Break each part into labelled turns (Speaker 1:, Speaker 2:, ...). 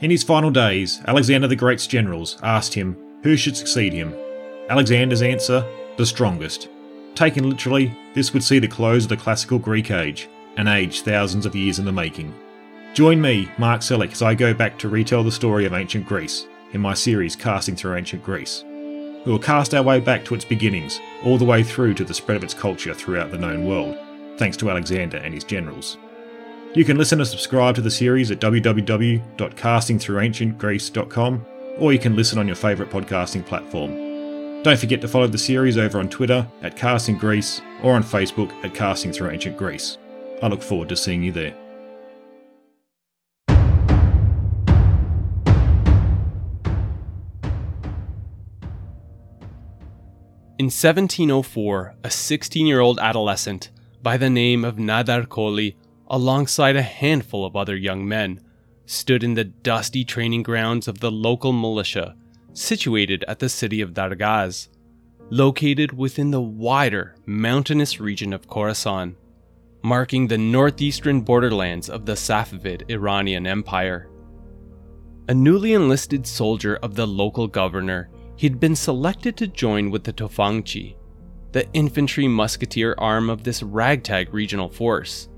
Speaker 1: In his final days, Alexander the Great's generals asked him who should succeed him. Alexander's answer the strongest. Taken literally, this would see the close of the classical Greek age, an age thousands of years in the making. Join me, Mark Selleck, as I go back to retell the story of ancient Greece in my series Casting Through Ancient Greece. We will cast our way back to its beginnings, all the way through to the spread of its culture throughout the known world, thanks to Alexander and his generals. You can listen and subscribe to the series at www.castingthroughancientgreece.com, or you can listen on your favourite podcasting platform. Don't forget to follow the series over on Twitter at Casting Greece or on Facebook at Casting Through Ancient Greece. I look forward to seeing you there.
Speaker 2: In 1704, a 16 year old adolescent by the name of Nader Koli, alongside a handful of other young men, stood in the dusty training grounds of the local militia situated at the city of Dargaz, located within the wider mountainous region of Khorasan, marking the northeastern borderlands of the Safavid Iranian Empire. A newly enlisted soldier of the local governor, he'd been selected to join with the Tofangchi, the infantry musketeer arm of this ragtag regional force.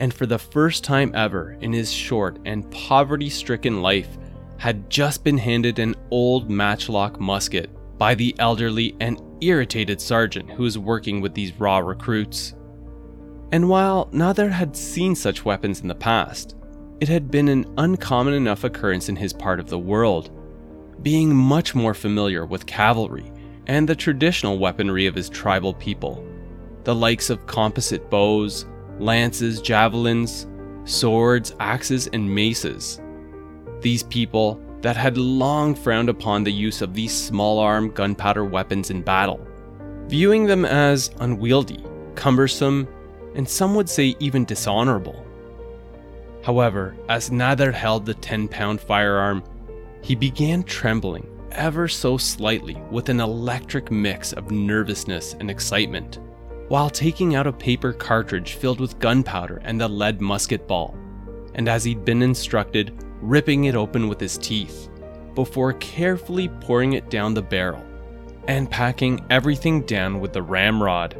Speaker 2: And for the first time ever in his short and poverty stricken life, had just been handed an old matchlock musket by the elderly and irritated sergeant who was working with these raw recruits. And while Nader had seen such weapons in the past, it had been an uncommon enough occurrence in his part of the world, being much more familiar with cavalry and the traditional weaponry of his tribal people, the likes of composite bows, lances, javelins, swords, axes, and maces. These people that had long frowned upon the use of these small arm gunpowder weapons in battle, viewing them as unwieldy, cumbersome, and some would say even dishonorable. However, as Nader held the 10 pound firearm, he began trembling ever so slightly with an electric mix of nervousness and excitement, while taking out a paper cartridge filled with gunpowder and the lead musket ball, and as he'd been instructed, ripping it open with his teeth, before carefully pouring it down the barrel and packing everything down with the ramrod,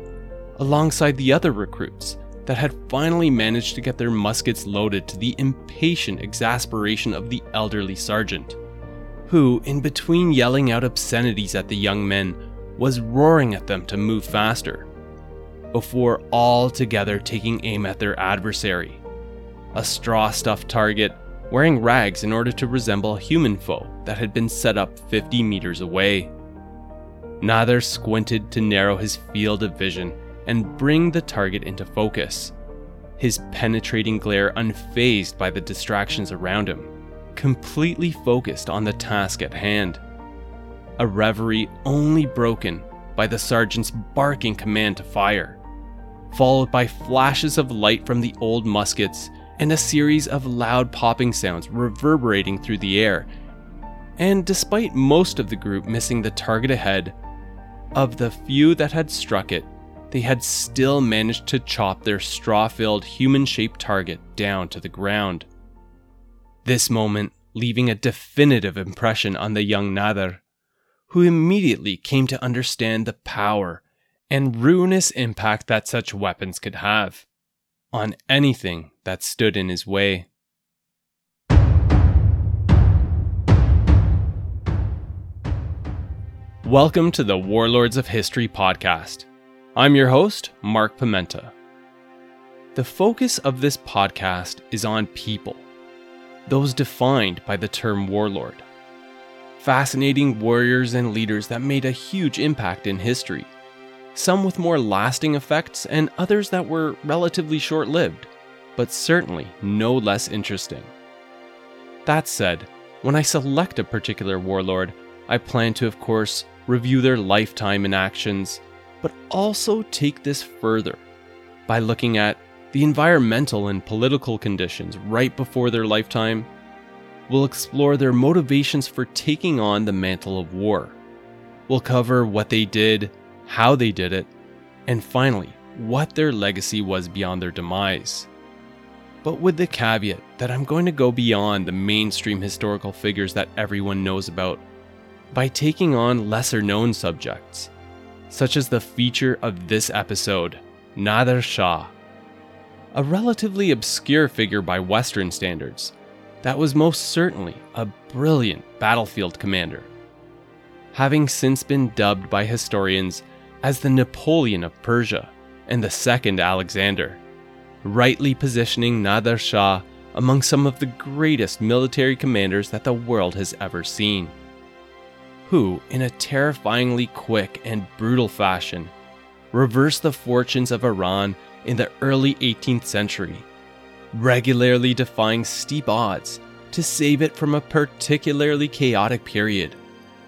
Speaker 2: alongside the other recruits that had finally managed to get their muskets loaded to the impatient exasperation of the elderly sergeant who, in between yelling out obscenities at the young men, was roaring at them to move faster, before all together taking aim at their adversary. A straw stuffed target wearing rags in order to resemble a human foe that had been set up 50 meters away. Nader squinted to narrow his field of vision and bring the target into focus, his penetrating glare unfazed by the distractions around him completely focused on the task at hand. A reverie only broken by the sergeant's barking command to fire, followed by flashes of light from the old muskets and a series of loud popping sounds reverberating through the air. And despite most of the group missing the target ahead, of the few that had struck it, they had still managed to chop their straw filled human shaped target down to the ground. This moment leaving a definitive impression on the young Nader, who immediately came to understand the power and ruinous impact that such weapons could have on anything that stood in his way. Welcome to the Warlords of History podcast. I'm your host, Mark Pimenta. The focus of this podcast is on people those defined by the term warlord. Fascinating warriors and leaders that made a huge impact in history, some with more lasting effects and others that were relatively short lived, but certainly no less interesting. That said, when I select a particular warlord, I plan to, of course, review their lifetime and actions, but also take this further by looking at the environmental and political conditions right before their lifetime, we'll explore their motivations for taking on the mantle of war. We'll cover what they did, how they did it, and finally, what their legacy was beyond their demise. but with the caveat that I'm going to go beyond the mainstream historical figures that everyone knows about by taking on lesser known subjects, such as the feature of this episode, Nader Shah, a relatively obscure figure by Western standards that was most certainly a brilliant battlefield commander. Having since been dubbed by historians as the Napoleon of Persia and the Second Alexander, rightly positioning Nader Shah among some of the greatest military commanders that the world has ever seen. Who, in a terrifyingly quick and brutal fashion, reversed the fortunes of Iran in the early 18th century, regularly defying steep odds to save it from a particularly chaotic period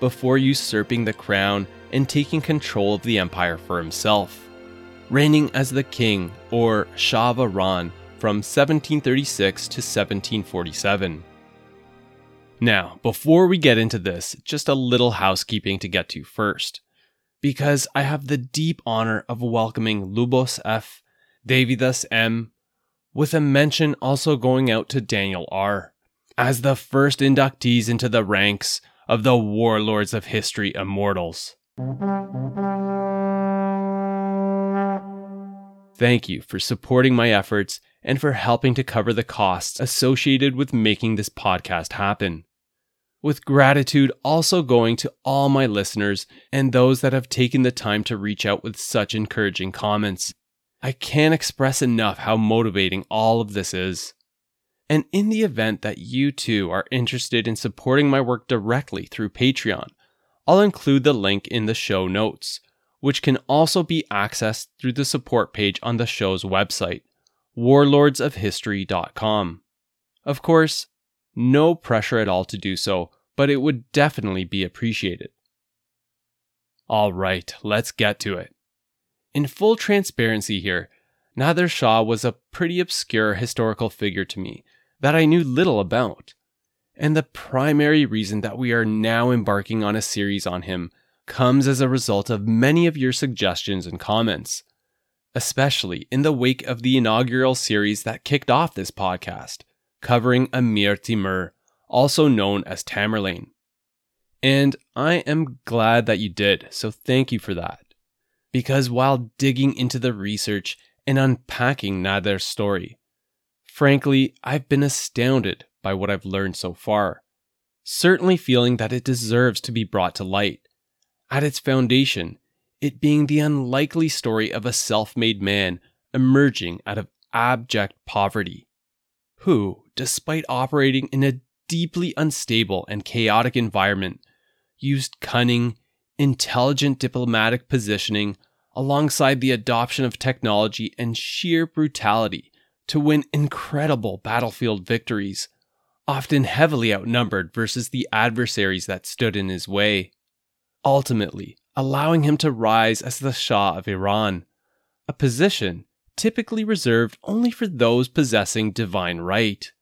Speaker 2: before usurping the crown and taking control of the empire for himself, reigning as the king or Shah of Iran from 1736 to 1747. Now, before we get into this, just a little housekeeping to get to first. Because I have the deep honor of welcoming Lubos F, Davidas M, with a mention also going out to Daniel R, as the first inductees into the ranks of the Warlords of History Immortals. Thank you for supporting my efforts and for helping to cover the costs associated with making this podcast happen. With gratitude also going to all my listeners and those that have taken the time to reach out with such encouraging comments. I can't express enough how motivating all of this is. And in the event that you too are interested in supporting my work directly through Patreon, I'll include the link in the show notes, which can also be accessed through the support page on the show's website, warlordsofhistory.com. Of course, no pressure at all to do so, but it would definitely be appreciated. All right, let's get to it. In full transparency here, Nader Shah was a pretty obscure historical figure to me that I knew little about. And the primary reason that we are now embarking on a series on him comes as a result of many of your suggestions and comments, especially in the wake of the inaugural series that kicked off this podcast, covering Amir Timur, also known as Tamerlane. And I am glad that you did, so thank you for that because while digging into the research and unpacking Nader's story, frankly, I've been astounded by what I've learned so far, certainly feeling that it deserves to be brought to light. At its foundation, it being the unlikely story of a self made man emerging out of abject poverty, who, despite operating in a deeply unstable and chaotic environment, used cunning intelligent diplomatic positioning, alongside the adoption of technology and sheer brutality to win incredible battlefield victories, often heavily outnumbered versus the adversaries that stood in his way, ultimately allowing him to rise as the Shah of Iran, a position typically reserved only for those possessing divine right,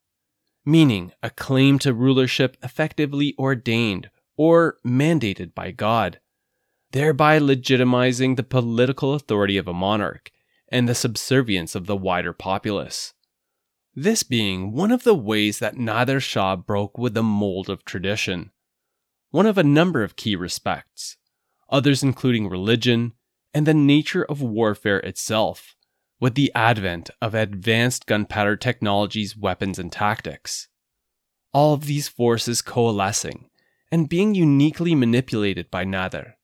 Speaker 2: meaning a claim to rulership effectively ordained or mandated by God, thereby legitimizing the political authority of a monarch and the subservience of the wider populace. This being one of the ways that Nader Shah broke with the mold of tradition, one of a number of key respects, others including religion and the nature of warfare itself, with the advent of advanced gunpowder technologies, weapons, and tactics. All of these forces coalescing and being uniquely manipulated by Nader,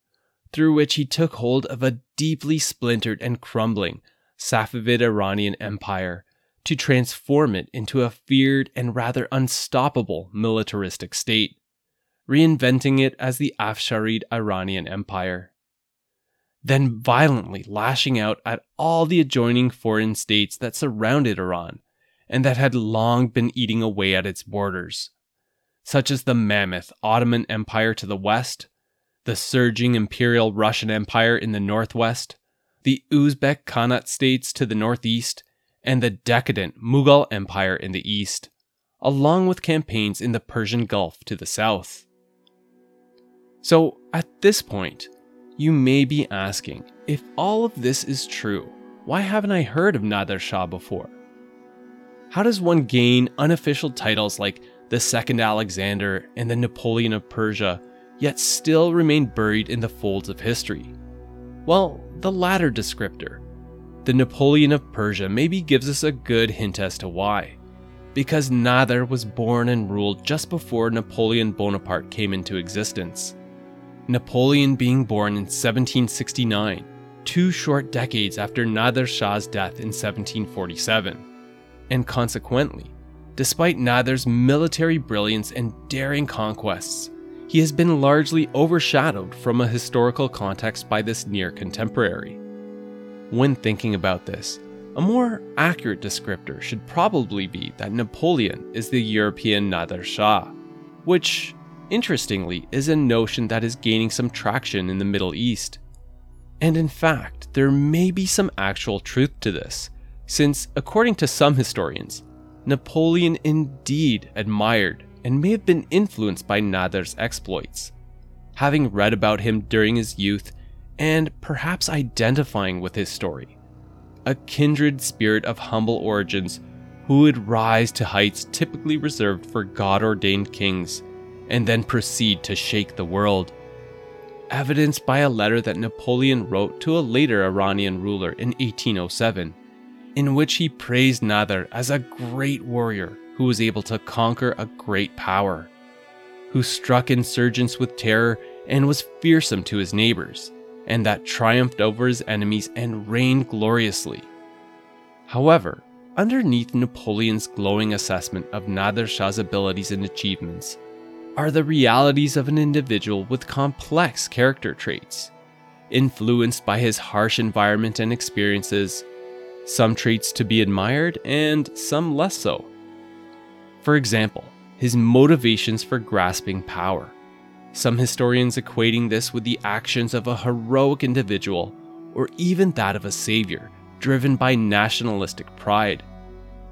Speaker 2: through which he took hold of a deeply splintered and crumbling Safavid Iranian empire to transform it into a feared and rather unstoppable militaristic state, reinventing it as the Afsharid Iranian Empire. Then violently lashing out at all the adjoining foreign states that surrounded Iran and that had long been eating away at its borders such as the mammoth Ottoman Empire to the west, the surging Imperial Russian Empire in the northwest, the Uzbek Khanate states to the northeast, and the decadent Mughal Empire in the east, along with campaigns in the Persian Gulf to the south. So, at this point, you may be asking if all of this is true, why haven't I heard of Nader Shah before? How does one gain unofficial titles like the Second Alexander and the Napoleon of Persia, yet still remain buried in the folds of history? Well, the latter descriptor, the Napoleon of Persia, maybe gives us a good hint as to why. Because Nader was born and ruled just before Napoleon Bonaparte came into existence. Napoleon being born in 1769, two short decades after Nader Shah's death in 1747. And consequently, despite Nader's military brilliance and daring conquests, he has been largely overshadowed from a historical context by this near contemporary. When thinking about this, a more accurate descriptor should probably be that Napoleon is the European Nader Shah, which, interestingly, is a notion that is gaining some traction in the Middle East. And in fact, there may be some actual truth to this, since, according to some historians, Napoleon indeed admired and may have been influenced by Nader's exploits. Having read about him during his youth and perhaps identifying with his story. A kindred spirit of humble origins who would rise to heights typically reserved for God ordained kings and then proceed to shake the world. Evidenced by a letter that Napoleon wrote to a later Iranian ruler in 1807, in which he praised Nader as a great warrior who was able to conquer a great power, who struck insurgents with terror and was fearsome to his neighbors and that triumphed over his enemies and reigned gloriously. However, underneath Napoleon's glowing assessment of Nader Shah's abilities and achievements are the realities of an individual with complex character traits, influenced by his harsh environment and experiences, some traits to be admired and some less so. For example, his motivations for grasping power some historians equating this with the actions of a heroic individual or even that of a savior driven by nationalistic pride.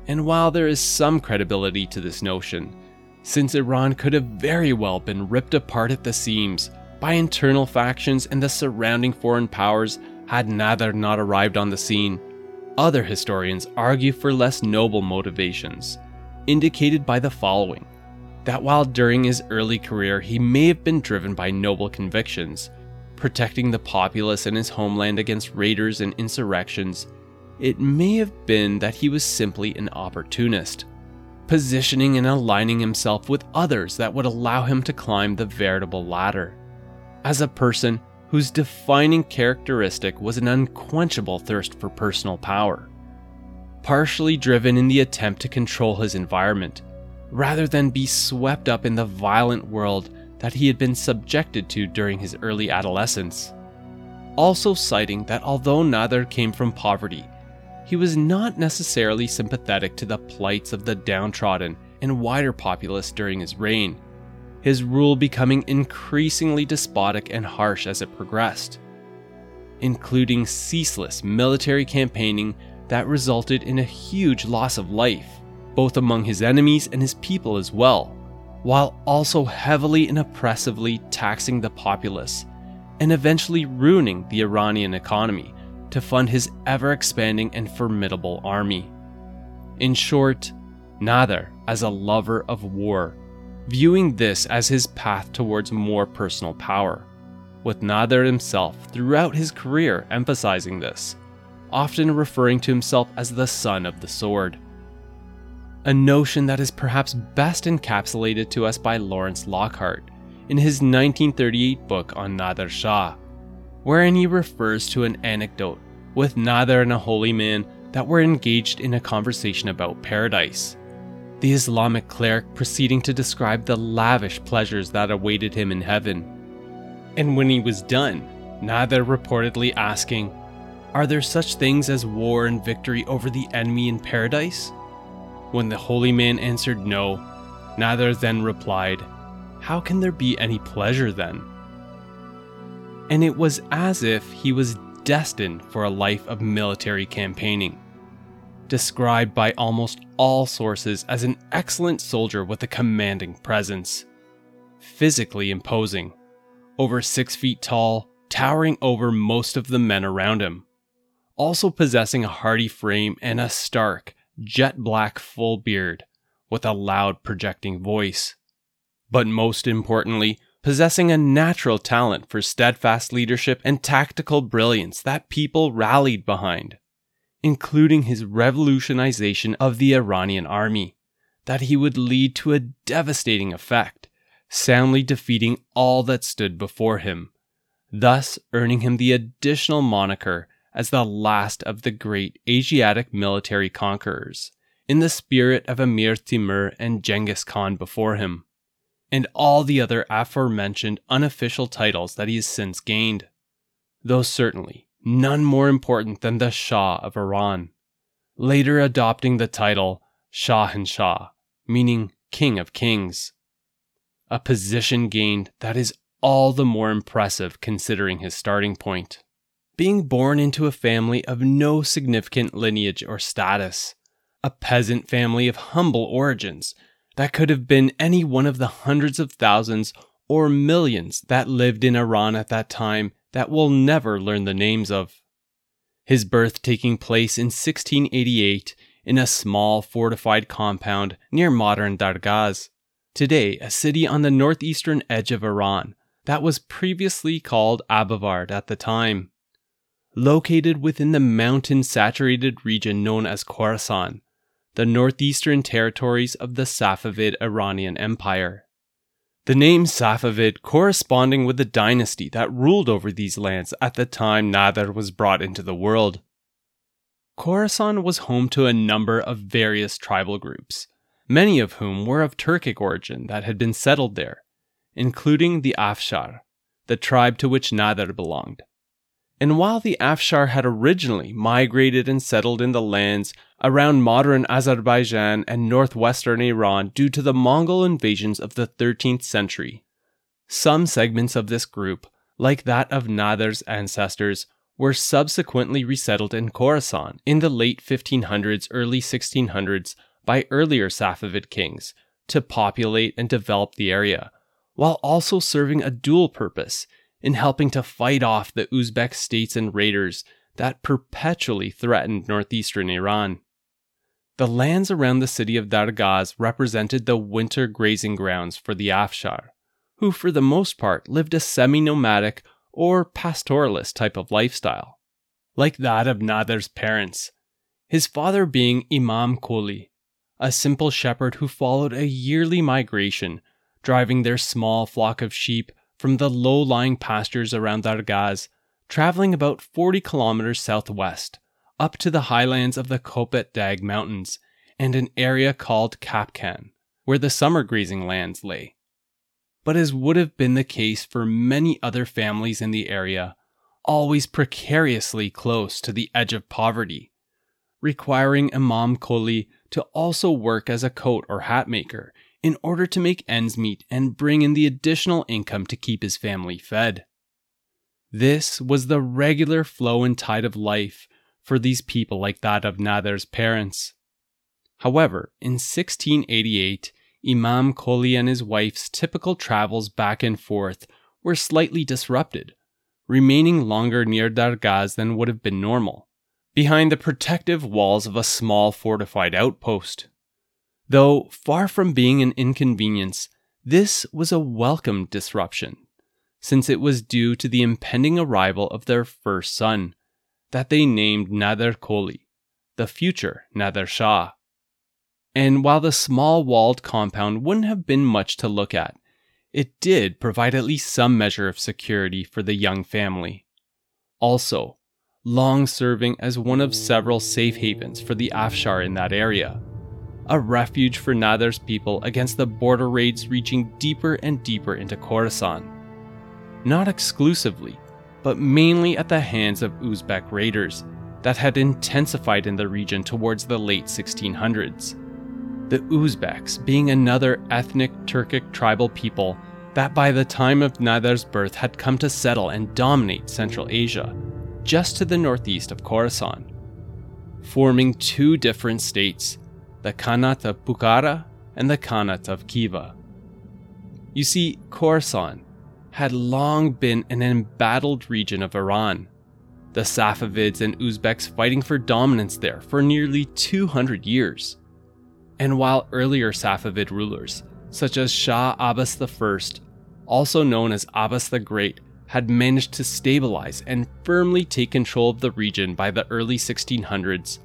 Speaker 2: And while there is some credibility to this notion, since Iran could have very well been ripped apart at the seams by internal factions and the surrounding foreign powers had Nader not arrived on the scene, other historians argue for less noble motivations, indicated by the following that while during his early career he may have been driven by noble convictions, protecting the populace and his homeland against raiders and insurrections, it may have been that he was simply an opportunist, positioning and aligning himself with others that would allow him to climb the veritable ladder. As a person whose defining characteristic was an unquenchable thirst for personal power, partially driven in the attempt to control his environment rather than be swept up in the violent world that he had been subjected to during his early adolescence. Also, citing that although Nader came from poverty, he was not necessarily sympathetic to the plights of the downtrodden and wider populace during his reign, his rule becoming increasingly despotic and harsh as it progressed, including ceaseless military campaigning that resulted in a huge loss of life both among his enemies and his people as well, while also heavily and oppressively taxing the populace and eventually ruining the Iranian economy to fund his ever expanding and formidable army. In short, Nader as a lover of war, viewing this as his path towards more personal power, with Nader himself throughout his career emphasizing this, often referring to himself as the son of the sword a notion that is perhaps best encapsulated to us by Lawrence Lockhart in his 1938 book on Nader Shah, wherein he refers to an anecdote with Nader and a holy man that were engaged in a conversation about paradise. The Islamic cleric proceeding to describe the lavish pleasures that awaited him in heaven. And when he was done, Nader reportedly asking, Are there such things as war and victory over the enemy in paradise? When the holy man answered no, Nader then replied, How can there be any pleasure then? And it was as if he was destined for a life of military campaigning. Described by almost all sources as an excellent soldier with a commanding presence. Physically imposing, over six feet tall, towering over most of the men around him. Also possessing a hardy frame and a stark, jet black full beard with a loud projecting voice. But most importantly, possessing a natural talent for steadfast leadership and tactical brilliance that people rallied behind, including his revolutionization of the Iranian army, that he would lead to a devastating effect, soundly defeating all that stood before him, thus earning him the additional moniker as the last of the great Asiatic military conquerors, in the spirit of Emir Timur and Genghis Khan before him, and all the other aforementioned unofficial titles that he has since gained, though certainly none more important than the Shah of Iran, later adopting the title Shahanshah, meaning King of Kings. A position gained that is all the more impressive considering his starting point being born into a family of no significant lineage or status, a peasant family of humble origins that could have been any one of the hundreds of thousands or millions that lived in Iran at that time that we'll never learn the names of. His birth taking place in 1688 in a small fortified compound near modern Dargaz, today a city on the northeastern edge of Iran that was previously called Abavard at the time located within the mountain saturated region known as Khorasan, the northeastern territories of the Safavid Iranian Empire. The name Safavid corresponding with the dynasty that ruled over these lands at the time Nader was brought into the world. Khorasan was home to a number of various tribal groups, many of whom were of Turkic origin that had been settled there, including the Afshar, the tribe to which Nader belonged. And while the Afshar had originally migrated and settled in the lands around modern Azerbaijan and northwestern Iran due to the Mongol invasions of the 13th century, some segments of this group, like that of Nader's ancestors, were subsequently resettled in Khorasan in the late 1500s, early 1600s by earlier Safavid kings to populate and develop the area, while also serving a dual purpose in helping to fight off the Uzbek states and raiders that perpetually threatened northeastern Iran. The lands around the city of Dargaz represented the winter grazing grounds for the Afshar, who for the most part lived a semi nomadic or pastoralist type of lifestyle, like that of Nader's parents, his father being Imam Koli, a simple shepherd who followed a yearly migration, driving their small flock of sheep from the low lying pastures around Dargaz, traveling about 40 kilometers southwest, up to the highlands of the Kopet Dag Mountains and an area called Kapkan, where the summer grazing lands lay. But as would have been the case for many other families in the area, always precariously close to the edge of poverty, requiring Imam Koli to also work as a coat or hat maker in order to make ends meet and bring in the additional income to keep his family fed. This was the regular flow and tide of life for these people like that of Nader's parents. However, in 1688, Imam Koli and his wife's typical travels back and forth were slightly disrupted, remaining longer near Dargaz than would have been normal, behind the protective walls of a small fortified outpost. Though far from being an inconvenience, this was a welcome disruption, since it was due to the impending arrival of their first son, that they named Nader Koli, the future Nader Shah. And while the small walled compound wouldn't have been much to look at, it did provide at least some measure of security for the young family. Also, long serving as one of several safe havens for the Afshar in that area a refuge for Nader's people against the border raids reaching deeper and deeper into Khorasan. Not exclusively, but mainly at the hands of Uzbek raiders that had intensified in the region towards the late 1600s. The Uzbeks being another ethnic Turkic tribal people that by the time of Nader's birth had come to settle and dominate Central Asia, just to the northeast of Khorasan, forming two different states the Khanate of Bukhara and the Khanate of Khiva. You see, Khorasan had long been an embattled region of Iran, the Safavids and Uzbeks fighting for dominance there for nearly 200 years. And while earlier Safavid rulers, such as Shah Abbas I, also known as Abbas the Great, had managed to stabilize and firmly take control of the region by the early 1600s,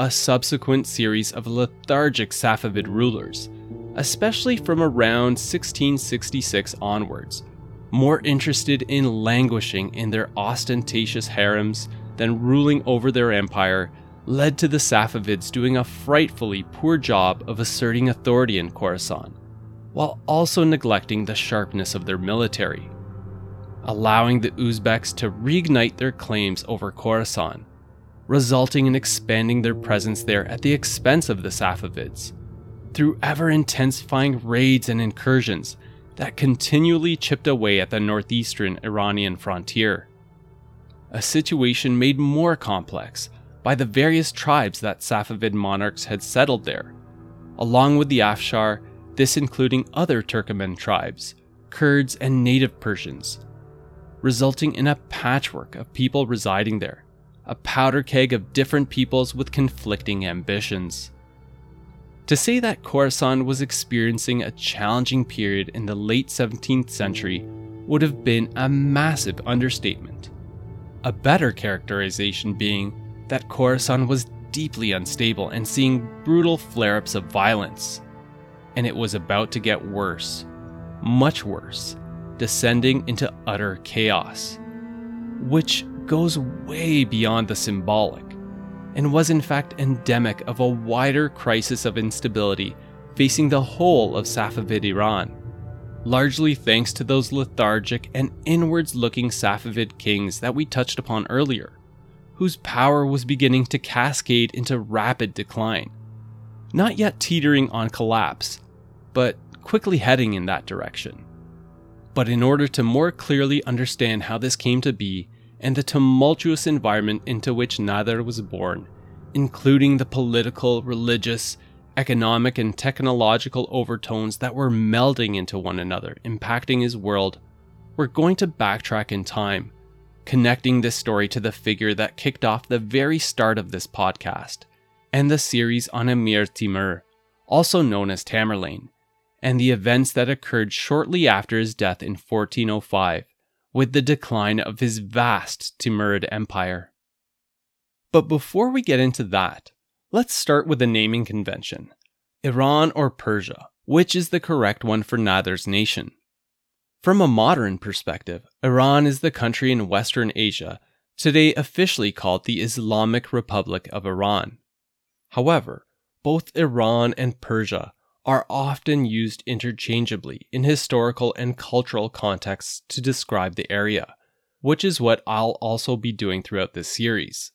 Speaker 2: a subsequent series of lethargic Safavid rulers, especially from around 1666 onwards, more interested in languishing in their ostentatious harems than ruling over their empire, led to the Safavids doing a frightfully poor job of asserting authority in Khorasan, while also neglecting the sharpness of their military, allowing the Uzbeks to reignite their claims over Khorasan, resulting in expanding their presence there at the expense of the Safavids, through ever intensifying raids and incursions that continually chipped away at the northeastern Iranian frontier. A situation made more complex by the various tribes that Safavid monarchs had settled there, along with the Afshar, this including other Turkoman tribes, Kurds, and native Persians, resulting in a patchwork of people residing there, a powder keg of different peoples with conflicting ambitions. To say that Khorasan was experiencing a challenging period in the late 17th century would have been a massive understatement. A better characterization being that Khorasan was deeply unstable and seeing brutal flare ups of violence. And it was about to get worse, much worse, descending into utter chaos. Which goes way beyond the symbolic and was in fact endemic of a wider crisis of instability facing the whole of Safavid Iran, largely thanks to those lethargic and inwards looking Safavid kings that we touched upon earlier, whose power was beginning to cascade into rapid decline. Not yet teetering on collapse, but quickly heading in that direction. But in order to more clearly understand how this came to be, and the tumultuous environment into which Nader was born, including the political, religious, economic, and technological overtones that were melding into one another, impacting his world, we're going to backtrack in time, connecting this story to the figure that kicked off the very start of this podcast and the series on Emir Timur, also known as Tamerlane, and the events that occurred shortly after his death in 1405 with the decline of his vast Timurid empire. But before we get into that, let's start with the naming convention Iran or Persia, which is the correct one for Nader's nation. From a modern perspective, Iran is the country in Western Asia today officially called the Islamic Republic of Iran. However, both Iran and Persia are often used interchangeably in historical and cultural contexts to describe the area, which is what I'll also be doing throughout this series.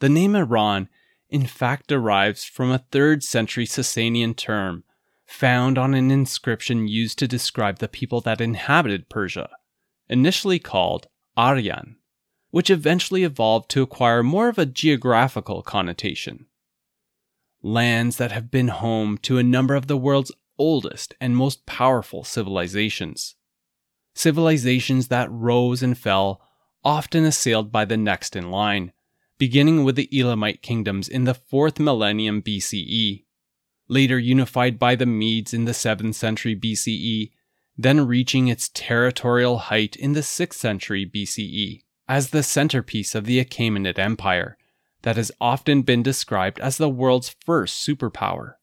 Speaker 2: The name Iran, in fact, derives from a 3rd century Sasanian term found on an inscription used to describe the people that inhabited Persia, initially called Aryan, which eventually evolved to acquire more of a geographical connotation lands that have been home to a number of the world's oldest and most powerful civilizations. Civilizations that rose and fell, often assailed by the next in line, beginning with the Elamite kingdoms in the 4th millennium BCE, later unified by the Medes in the 7th century BCE, then reaching its territorial height in the 6th century BCE as the centerpiece of the Achaemenid Empire that has often been described as the world's first superpower.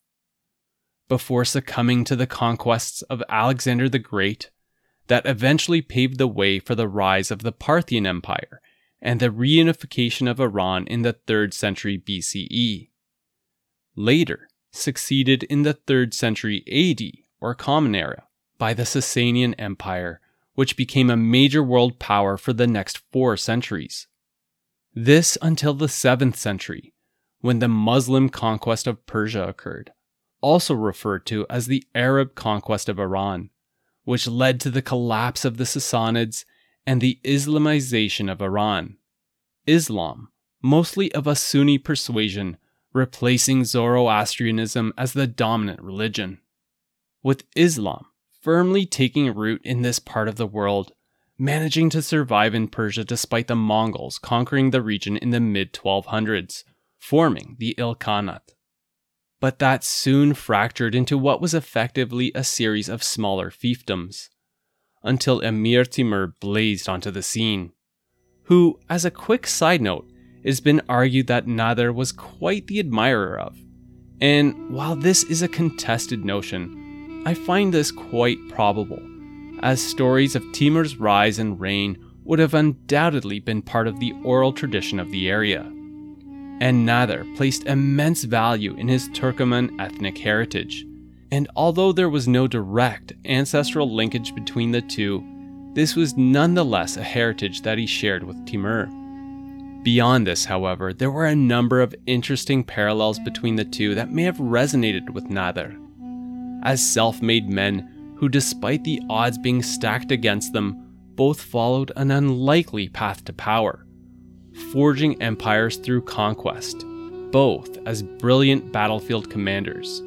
Speaker 2: Before succumbing to the conquests of Alexander the Great, that eventually paved the way for the rise of the Parthian Empire and the reunification of Iran in the 3rd century BCE. Later, succeeded in the 3rd century AD, or Common Era, by the Sasanian Empire, which became a major world power for the next four centuries. This until the 7th century, when the Muslim conquest of Persia occurred, also referred to as the Arab conquest of Iran, which led to the collapse of the Sassanids and the Islamization of Iran. Islam, mostly of a Sunni persuasion, replacing Zoroastrianism as the dominant religion. With Islam firmly taking root in this part of the world, managing to survive in Persia despite the Mongols conquering the region in the mid 1200s, forming the Ilkhanate. But that soon fractured into what was effectively a series of smaller fiefdoms, until Emir Timur blazed onto the scene. Who, as a quick side note, it has been argued that Nader was quite the admirer of. And while this is a contested notion, I find this quite probable as stories of Timur's rise and reign would have undoubtedly been part of the oral tradition of the area. And Nader placed immense value in his Turkoman ethnic heritage. And although there was no direct ancestral linkage between the two, this was nonetheless a heritage that he shared with Timur. Beyond this, however, there were a number of interesting parallels between the two that may have resonated with Nader. As self made men, who, despite the odds being stacked against them, both followed an unlikely path to power, forging empires through conquest, both as brilliant battlefield commanders.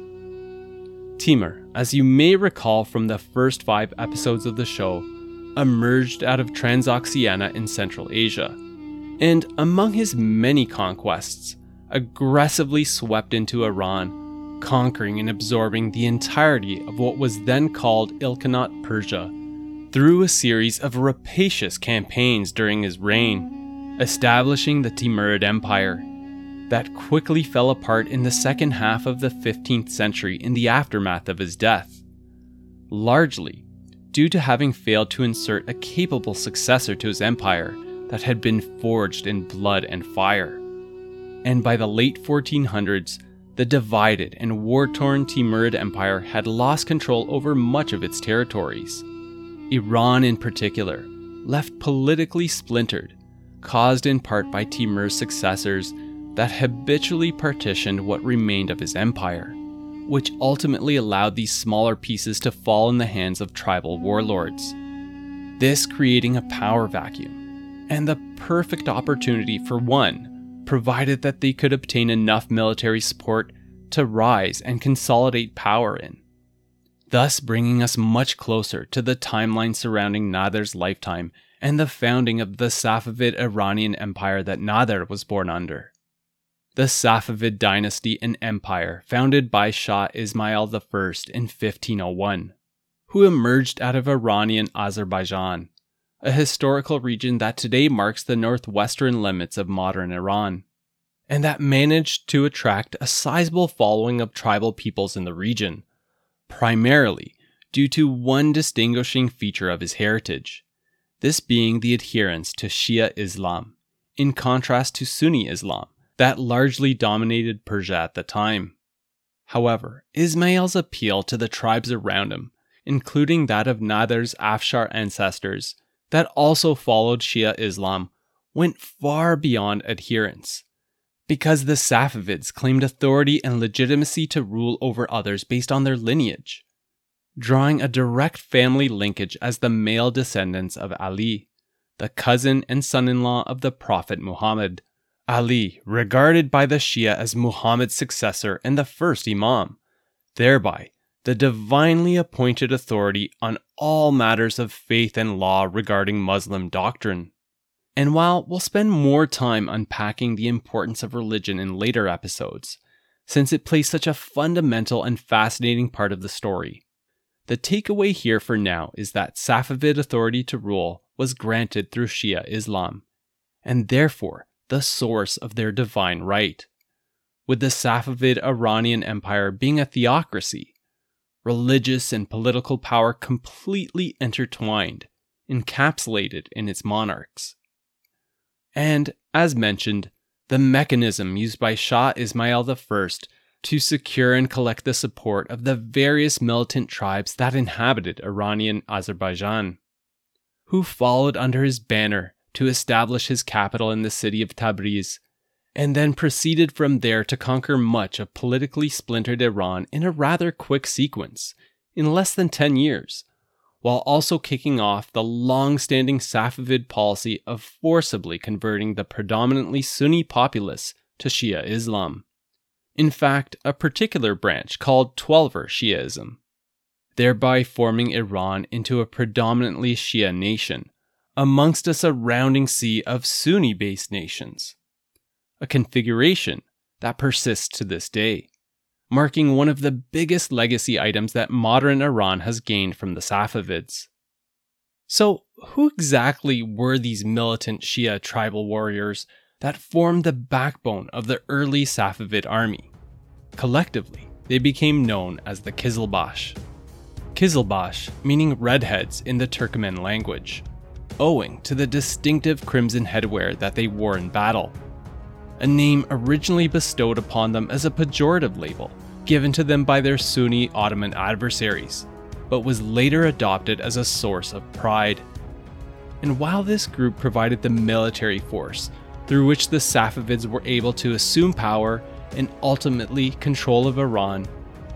Speaker 2: Timur, as you may recall from the first five episodes of the show, emerged out of Transoxiana in Central Asia, and among his many conquests, aggressively swept into Iran conquering and absorbing the entirety of what was then called Ilkhanate Persia through a series of rapacious campaigns during his reign, establishing the Timurid Empire that quickly fell apart in the second half of the 15th century in the aftermath of his death, largely due to having failed to insert a capable successor to his empire that had been forged in blood and fire. And by the late 1400s, the divided and war torn Timurid Empire had lost control over much of its territories. Iran, in particular, left politically splintered, caused in part by Timur's successors that habitually partitioned what remained of his empire, which ultimately allowed these smaller pieces to fall in the hands of tribal warlords. This creating a power vacuum, and the perfect opportunity for one provided that they could obtain enough military support to rise and consolidate power in, thus bringing us much closer to the timeline surrounding Nader's lifetime and the founding of the Safavid Iranian Empire that Nader was born under. The Safavid dynasty and empire, founded by Shah Ismail I in 1501, who emerged out of Iranian Azerbaijan, a historical region that today marks the northwestern limits of modern Iran, and that managed to attract a sizable following of tribal peoples in the region, primarily due to one distinguishing feature of his heritage, this being the adherence to Shia Islam, in contrast to Sunni Islam, that largely dominated Persia at the time. However, Ismail's appeal to the tribes around him, including that of Nader's Afshar ancestors, that also followed Shia Islam went far beyond adherence. Because the Safavids claimed authority and legitimacy to rule over others based on their lineage, drawing a direct family linkage as the male descendants of Ali, the cousin and son in law of the Prophet Muhammad. Ali, regarded by the Shia as Muhammad's successor and the first Imam, thereby the divinely appointed authority on all matters of faith and law regarding Muslim doctrine. And while we'll spend more time unpacking the importance of religion in later episodes, since it plays such a fundamental and fascinating part of the story, the takeaway here for now is that Safavid authority to rule was granted through Shia Islam, and therefore the source of their divine right. With the Safavid Iranian Empire being a theocracy, religious and political power completely intertwined, encapsulated in its monarchs. And, as mentioned, the mechanism used by Shah Ismail I to secure and collect the support of the various militant tribes that inhabited Iranian Azerbaijan, who followed under his banner to establish his capital in the city of Tabriz and then proceeded from there to conquer much of politically splintered Iran in a rather quick sequence, in less than 10 years, while also kicking off the long standing Safavid policy of forcibly converting the predominantly Sunni populace to Shia Islam. In fact, a particular branch called Twelver Shiaism, thereby forming Iran into a predominantly Shia nation, amongst a surrounding sea of Sunni based nations. A configuration that persists to this day, marking one of the biggest legacy items that modern Iran has gained from the Safavids. So, who exactly were these militant Shia tribal warriors that formed the backbone of the early Safavid army? Collectively, they became known as the Kizilbash. Kizilbash meaning redheads in the Turkmen language, owing to the distinctive crimson headwear that they wore in battle a name originally bestowed upon them as a pejorative label given to them by their Sunni Ottoman adversaries, but was later adopted as a source of pride. And while this group provided the military force through which the Safavids were able to assume power and ultimately control of Iran,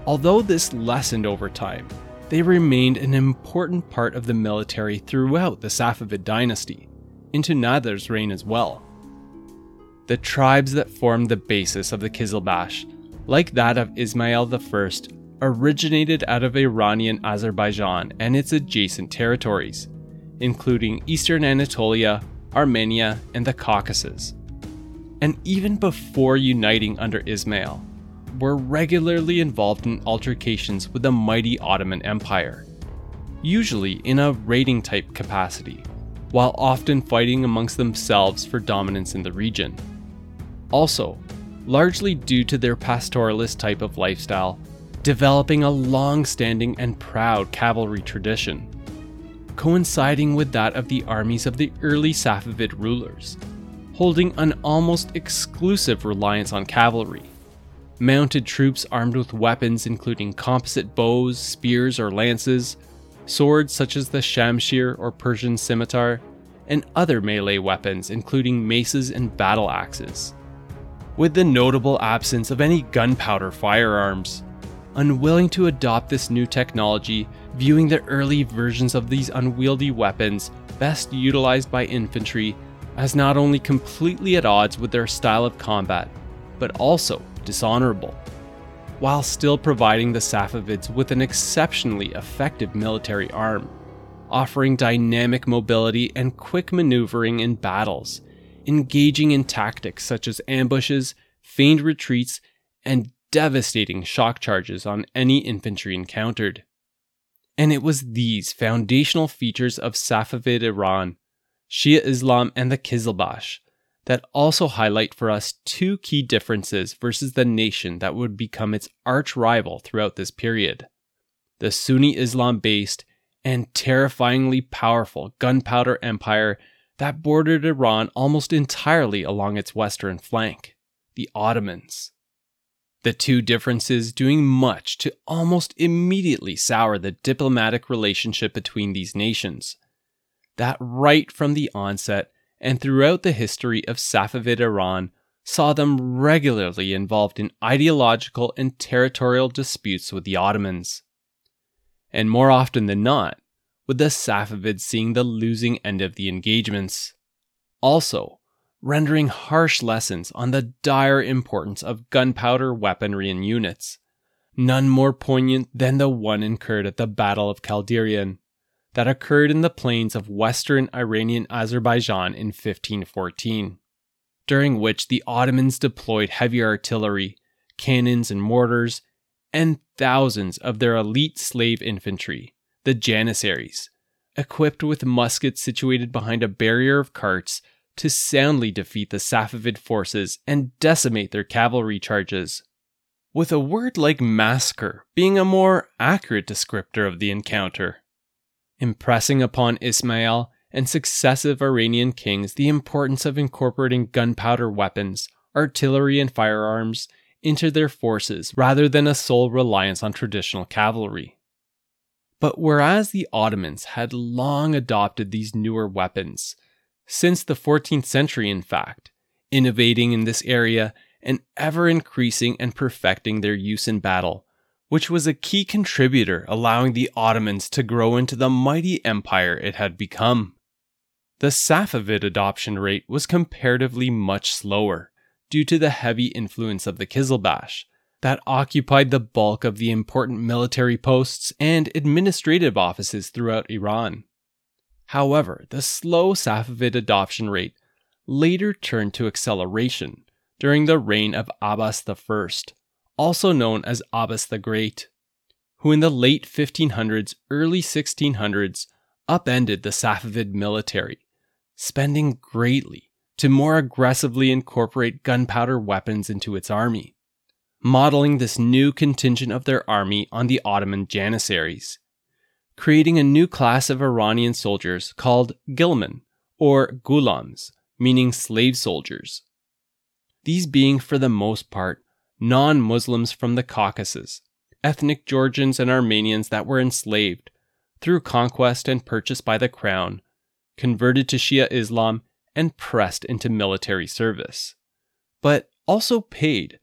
Speaker 2: although this lessened over time, they remained an important part of the military throughout the Safavid dynasty, into Nader's reign as well. The tribes that formed the basis of the Kizilbash, like that of Ismail I, originated out of Iranian Azerbaijan and its adjacent territories, including eastern Anatolia, Armenia, and the Caucasus. And even before uniting under Ismail, were regularly involved in altercations with the mighty Ottoman Empire, usually in a raiding type capacity, while often fighting amongst themselves for dominance in the region. Also, largely due to their pastoralist type of lifestyle, developing a long standing and proud cavalry tradition, coinciding with that of the armies of the early Safavid rulers, holding an almost exclusive reliance on cavalry. Mounted troops armed with weapons including composite bows, spears, or lances, swords such as the shamshir or Persian scimitar, and other melee weapons including maces and battle axes with the notable absence of any gunpowder firearms. Unwilling to adopt this new technology, viewing the early versions of these unwieldy weapons, best utilized by infantry, as not only completely at odds with their style of combat, but also dishonorable, while still providing the Safavids with an exceptionally effective military arm, offering dynamic mobility and quick maneuvering in battles engaging in tactics such as ambushes, feigned retreats, and devastating shock charges on any infantry encountered. And it was these foundational features of Safavid Iran, Shia Islam, and the Kizilbash that also highlight for us two key differences versus the nation that would become its arch rival throughout this period the Sunni Islam based and terrifyingly powerful gunpowder empire that bordered Iran almost entirely along its western flank, the Ottomans. The two differences doing much to almost immediately sour the diplomatic relationship between these nations. That right from the onset and throughout the history of Safavid Iran saw them regularly involved in ideological and territorial disputes with the Ottomans. And more often than not, with the Safavids seeing the losing end of the engagements. Also, rendering harsh lessons on the dire importance of gunpowder weaponry and units, none more poignant than the one incurred at the Battle of Chaldiran, that occurred in the plains of western Iranian Azerbaijan in 1514, during which the Ottomans deployed heavy artillery, cannons, and mortars, and thousands of their elite slave infantry the Janissaries, equipped with muskets situated behind a barrier of carts to soundly defeat the Safavid forces and decimate their cavalry charges. With a word like massacre being a more accurate descriptor of the encounter. Impressing upon Ismail and successive Iranian kings the importance of incorporating gunpowder weapons, artillery, and firearms into their forces rather than a sole reliance on traditional cavalry. But whereas the Ottomans had long adopted these newer weapons, since the 14th century, in fact, innovating in this area and ever increasing and perfecting their use in battle, which was a key contributor allowing the Ottomans to grow into the mighty empire it had become. The Safavid adoption rate was comparatively much slower due to the heavy influence of the Kizilbash, that occupied the bulk of the important military posts and administrative offices throughout Iran. However, the slow Safavid adoption rate later turned to acceleration during the reign of Abbas I, also known as Abbas the Great, who in the late 1500s, early 1600s upended the Safavid military, spending greatly to more aggressively incorporate gunpowder weapons into its army, modeling this new contingent of their army on the Ottoman Janissaries, creating a new class of Iranian soldiers called Ghilman or Gulams, meaning slave soldiers. These being, for the most part, non Muslims from the Caucasus, ethnic Georgians and Armenians that were enslaved through conquest and purchase by the crown, converted to Shia Islam, and pressed into military service, but also paid,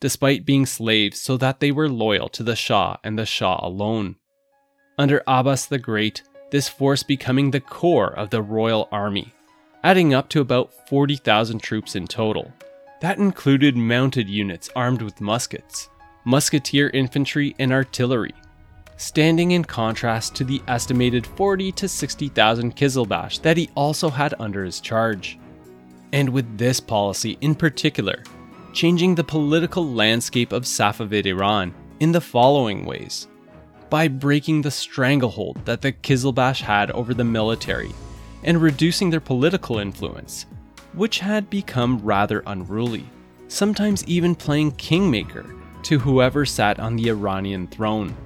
Speaker 2: despite being slaves, so that they were loyal to the Shah and the Shah alone. Under Abbas the Great, this force becoming the core of the royal army, adding up to about 40,000 troops in total. That included mounted units armed with muskets, musketeer infantry, and artillery, standing in contrast to the estimated 40 to 60,000 Kizilbash that he also had under his charge. And with this policy in particular, changing the political landscape of Safavid Iran in the following ways by breaking the stranglehold that the Kizilbash had over the military and reducing their political influence, which had become rather unruly, sometimes even playing kingmaker to whoever sat on the Iranian throne.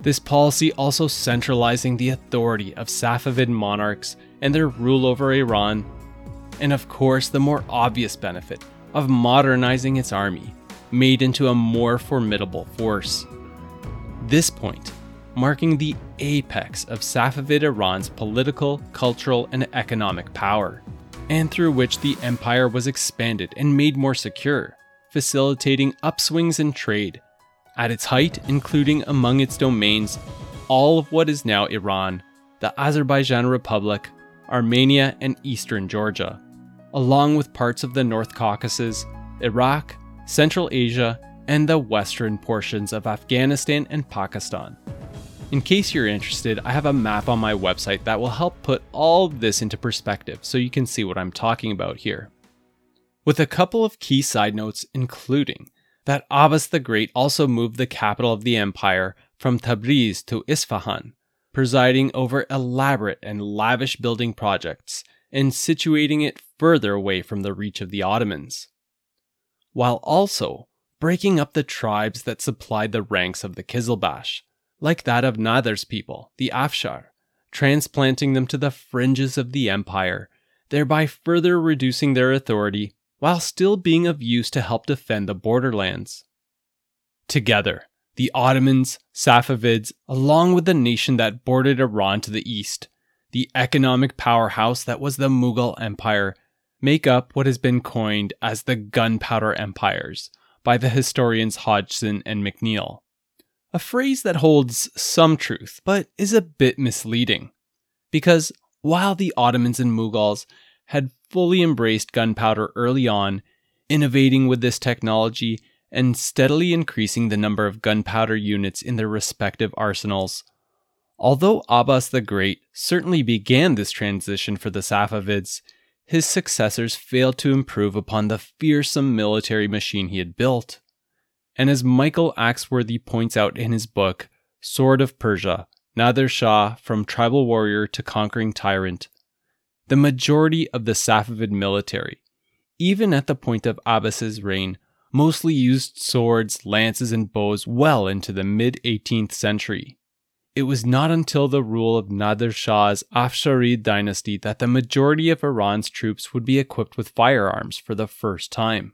Speaker 2: This policy also centralizing the authority of Safavid monarchs and their rule over Iran, and of course, the more obvious benefit of modernizing its army, made into a more formidable force. This point marking the apex of Safavid Iran's political, cultural, and economic power, and through which the empire was expanded and made more secure, facilitating upswings in trade. At its height, including among its domains all of what is now Iran, the Azerbaijan Republic, Armenia, and eastern Georgia, along with parts of the North Caucasus, Iraq, Central Asia, and the western portions of Afghanistan and Pakistan. In case you're interested, I have a map on my website that will help put all this into perspective so you can see what I'm talking about here. With a couple of key side notes, including that Abbas the Great also moved the capital of the empire from Tabriz to Isfahan, presiding over elaborate and lavish building projects and situating it further away from the reach of the Ottomans, while also breaking up the tribes that supplied the ranks of the Kizilbash like that of Nader's people, the Afshar, transplanting them to the fringes of the empire, thereby further reducing their authority while still being of use to help defend the borderlands. Together, the Ottomans, Safavids, along with the nation that bordered Iran to the east, the economic powerhouse that was the Mughal Empire, make up what has been coined as the Gunpowder Empires by the historians Hodgson and McNeill a phrase that holds some truth, but is a bit misleading. Because while the Ottomans and Mughals had fully embraced gunpowder early on, innovating with this technology and steadily increasing the number of gunpowder units in their respective arsenals, although Abbas the Great certainly began this transition for the Safavids, his successors failed to improve upon the fearsome military machine he had built. And as Michael Axworthy points out in his book, Sword of Persia Nader Shah from Tribal Warrior to Conquering Tyrant, the majority of the Safavid military, even at the point of Abbas's reign, mostly used swords, lances, and bows well into the mid 18th century. It was not until the rule of Nader Shah's Afsharid dynasty that the majority of Iran's troops would be equipped with firearms for the first time.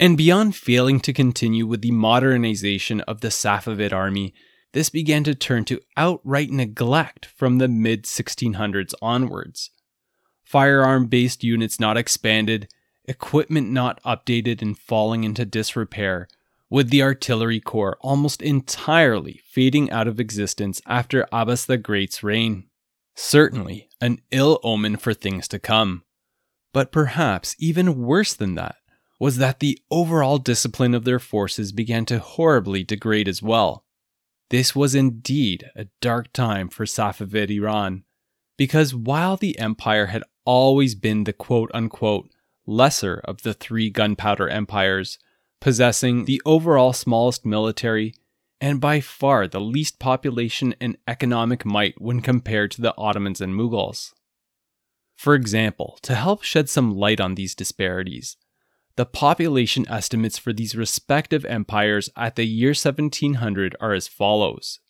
Speaker 2: And beyond failing to continue with the modernization of the Safavid army, this began to turn to outright neglect from the mid 1600s onwards. Firearm based units not expanded, equipment not updated and falling into disrepair, with the artillery corps almost entirely fading out of existence after Abbas the Great's reign. Certainly an ill omen for things to come. But perhaps even worse than that was that the overall discipline of their forces began to horribly degrade as well. This was indeed a dark time for Safavid Iran, Because while the empire had always been the quote unquote lesser of the three gunpowder empires, possessing the overall smallest military and by far the least population and economic might when compared to the Ottomans and Mughals. For example, to help shed some light on these disparities, the population estimates for these respective empires at the year 1700 are as follows.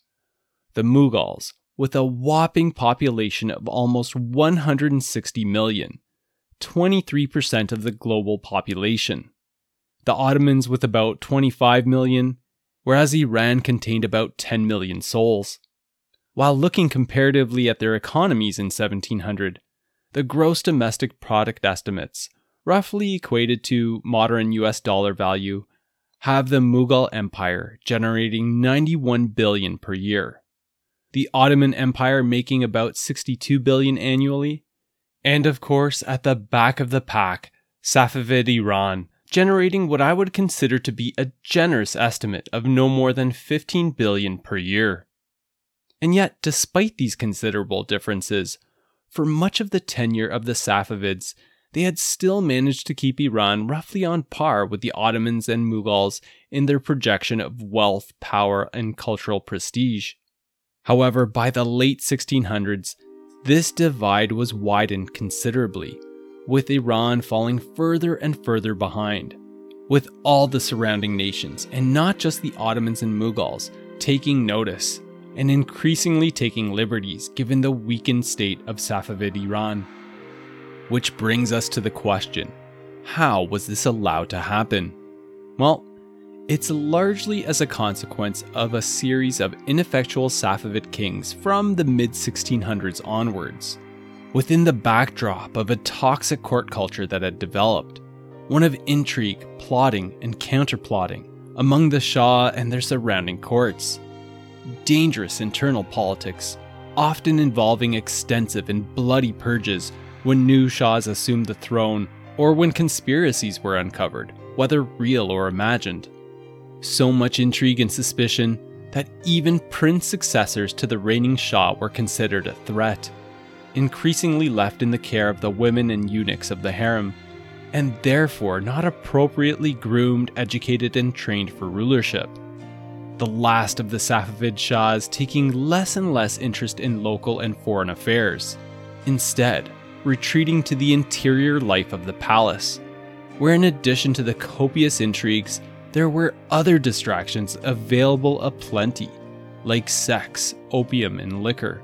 Speaker 2: The Mughals, with a whopping population of almost 160 million, 23% of the global population. The Ottomans with about 25 million, whereas Iran contained about 10 million souls. While looking comparatively at their economies in 1700, the gross domestic product estimates roughly equated to modern US dollar value, have the Mughal Empire generating 91 billion per year, the Ottoman Empire making about 62 billion annually, and of course, at the back of the pack, Safavid Iran generating what I would consider to be a generous estimate of no more than 15 billion per year. And yet, despite these considerable differences, for much of the tenure of the Safavids, they had still managed to keep Iran roughly on par with the Ottomans and Mughals in their projection of wealth, power, and cultural prestige. However, by the late 1600s, this divide was widened considerably, with Iran falling further and further behind, with all the surrounding nations, and not just the Ottomans and Mughals, taking notice and increasingly taking liberties given the weakened state of Safavid Iran. Which brings us to the question how was this allowed to happen? Well, it's largely as a consequence of a series of ineffectual Safavid kings from the mid 1600s onwards. Within the backdrop of a toxic court culture that had developed, one of intrigue, plotting, and counterplotting among the Shah and their surrounding courts. Dangerous internal politics, often involving extensive and bloody purges when new Shahs assumed the throne or when conspiracies were uncovered, whether real or imagined. So much intrigue and suspicion that even prince successors to the reigning Shah were considered a threat, increasingly left in the care of the women and eunuchs of the harem, and therefore not appropriately groomed, educated, and trained for rulership. The last of the Safavid Shahs taking less and less interest in local and foreign affairs. Instead, retreating to the interior life of the palace, where in addition to the copious intrigues, there were other distractions available aplenty, like sex, opium, and liquor.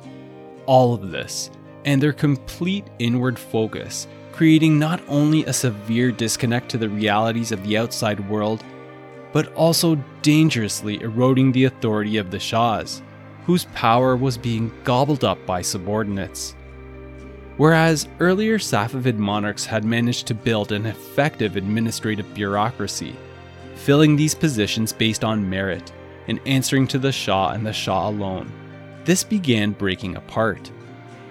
Speaker 2: All of this, and their complete inward focus, creating not only a severe disconnect to the realities of the outside world, but also dangerously eroding the authority of the Shahs, whose power was being gobbled up by subordinates. Whereas earlier Safavid monarchs had managed to build an effective administrative bureaucracy, filling these positions based on merit and answering to the Shah and the Shah alone, this began breaking apart,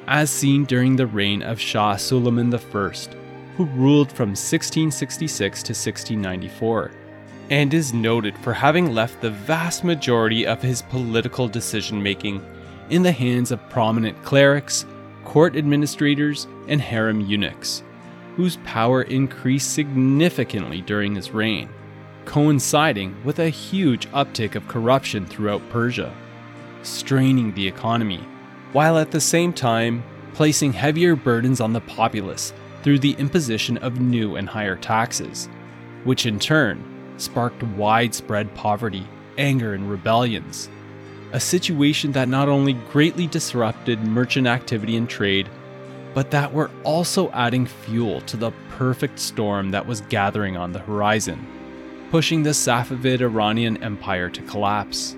Speaker 2: as seen during the reign of Shah Suleiman I, who ruled from 1666 to 1694, and is noted for having left the vast majority of his political decision making in the hands of prominent clerics court administrators, and harem eunuchs, whose power increased significantly during his reign, coinciding with a huge uptick of corruption throughout Persia, straining the economy, while at the same time placing heavier burdens on the populace through the imposition of new and higher taxes, which in turn sparked widespread poverty, anger, and rebellions a situation that not only greatly disrupted merchant activity and trade, but that were also adding fuel to the perfect storm that was gathering on the horizon, pushing the Safavid Iranian Empire to collapse.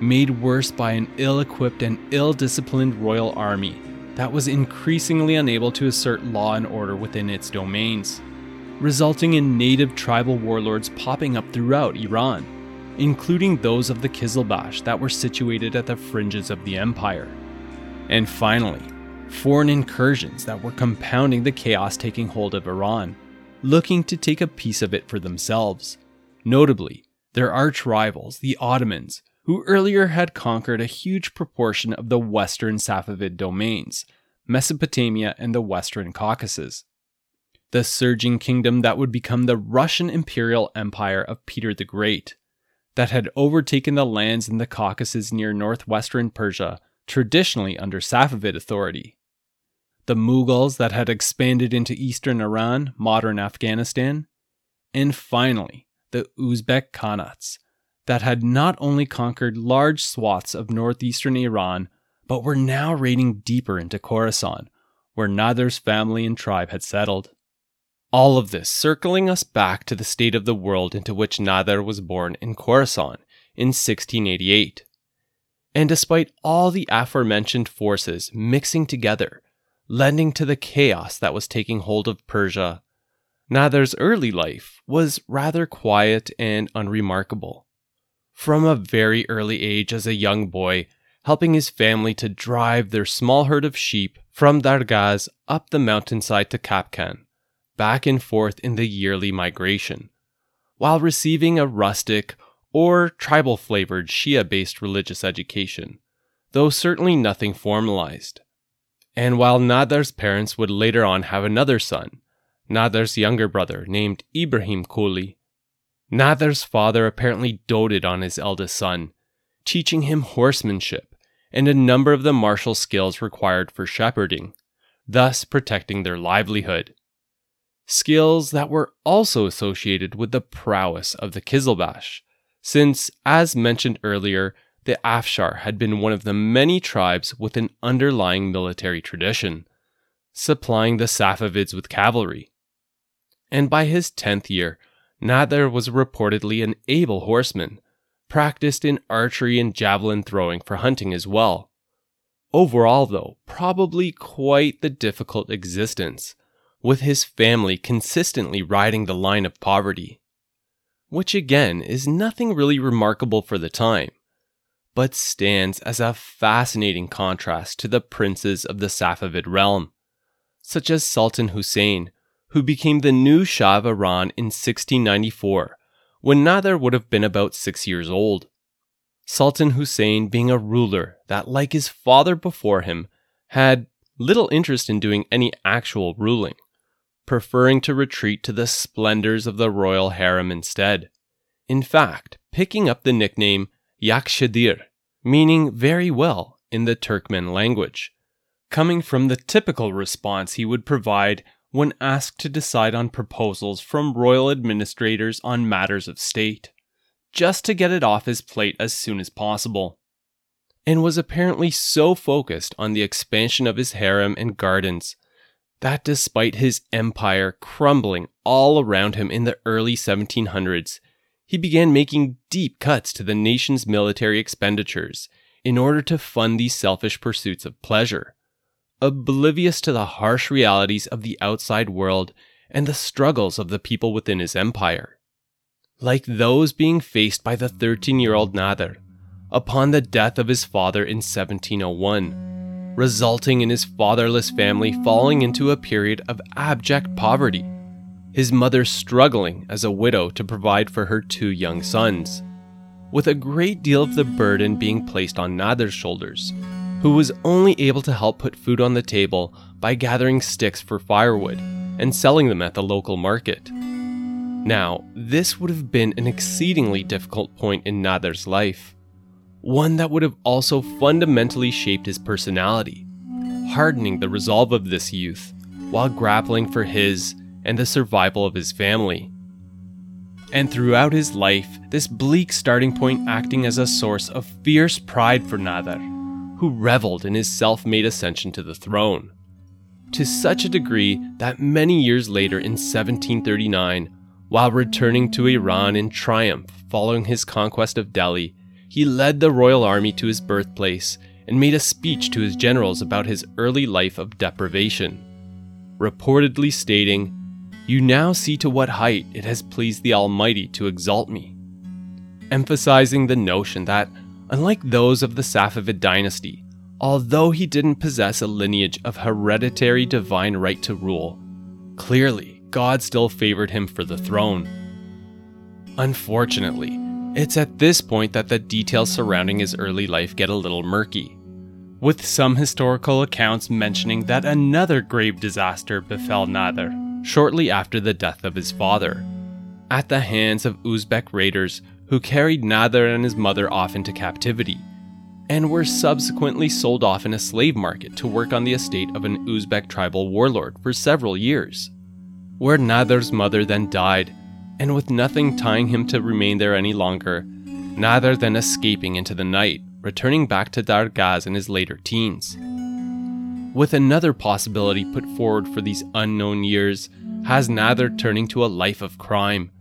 Speaker 2: Made worse by an ill equipped and ill disciplined royal army that was increasingly unable to assert law and order within its domains, resulting in native tribal warlords popping up throughout Iran including those of the Kizilbash that were situated at the fringes of the empire. And finally, foreign incursions that were compounding the chaos taking hold of Iran, looking to take a piece of it for themselves. Notably, their arch rivals, the Ottomans, who earlier had conquered a huge proportion of the western Safavid domains, Mesopotamia, and the Western Caucasus. The surging kingdom that would become the Russian imperial empire of Peter the Great, that had overtaken the lands in the Caucasus near northwestern Persia, traditionally under Safavid authority. The Mughals that had expanded into eastern Iran, modern Afghanistan, and finally, the Uzbek Khanates, that had not only conquered large swaths of northeastern Iran, but were now raiding deeper into Khorasan, where Nader's family and tribe had settled. All of this circling us back to the state of the world into which Nader was born in Khorasan in 1688. And despite all the aforementioned forces mixing together, lending to the chaos that was taking hold of Persia, Nader's early life was rather quiet and unremarkable. From a very early age as a young boy, helping his family to drive their small herd of sheep from Dargaz up the mountainside to Kapkan, back and forth in the yearly migration, while receiving a rustic or tribal flavored Shia based religious education, though certainly nothing formalized. And while Nader's parents would later on have another son, Nader's younger brother, named Ibrahim Kuli. Nader's father apparently doted on his eldest son, teaching him horsemanship and a number of the martial skills required for shepherding, thus protecting their livelihood. Skills that were also associated with the prowess of the Kizilbash, since, as mentioned earlier, the Afshar had been one of the many tribes with an underlying military tradition, supplying the Safavids with cavalry and by his tenth year, Nader was reportedly an able horseman, practiced in archery and javelin throwing for hunting as well. Overall, though, probably quite the difficult existence, with his family consistently riding the line of poverty. Which again is nothing really remarkable for the time, but stands as a fascinating contrast to the princes of the Safavid realm, such as Sultan Hussein, who became the new Shah of Iran in 1694, when Nader would have been about six years old. Sultan Hussein being a ruler that, like his father before him, had little interest in doing any actual ruling, preferring to retreat to the splendors of the royal harem instead. In fact, picking up the nickname Yakshadir, meaning very well in the Turkmen language, coming from the typical response he would provide when asked to decide on proposals from royal administrators on matters of state, just to get it off his plate as soon as possible. And was apparently so focused on the expansion of his harem and gardens that despite his empire crumbling all around him in the early 1700s, he began making deep cuts to the nation's military expenditures in order to fund these selfish pursuits of pleasure oblivious to the harsh realities of the outside world and the struggles of the people within his empire. Like those being faced by the 13 year old Nader upon the death of his father in 1701, resulting in his fatherless family falling into a period of abject poverty, his mother struggling as a widow to provide for her two young sons, with a great deal of the burden being placed on Nader's shoulders who was only able to help put food on the table by gathering sticks for firewood and selling them at the local market. Now, this would have been an exceedingly difficult point in Nader's life, one that would have also fundamentally shaped his personality, hardening the resolve of this youth while grappling for his and the survival of his family. And throughout his life, this bleak starting point acting as a source of fierce pride for Nader who reveled in his self made ascension to the throne. To such a degree that many years later in 1739, while returning to Iran in triumph following his conquest of Delhi, he led the royal army to his birthplace and made a speech to his generals about his early life of deprivation, reportedly stating, You now see to what height it has pleased the Almighty to exalt me, emphasizing the notion that Unlike those of the Safavid dynasty, although he didn't possess a lineage of hereditary divine right to rule, clearly God still favored him for the throne. Unfortunately, it's at this point that the details surrounding his early life get a little murky, with some historical accounts mentioning that another grave disaster befell Nader shortly after the death of his father, at the hands of Uzbek raiders who carried Nader and his mother off into captivity, and were subsequently sold off in a slave market to work on the estate of an Uzbek tribal warlord for several years. Where Nader's mother then died, and with nothing tying him to remain there any longer, Nader then escaping into the night, returning back to Dargaz in his later teens. With another possibility put forward for these unknown years, has Nader turning to a life of crime,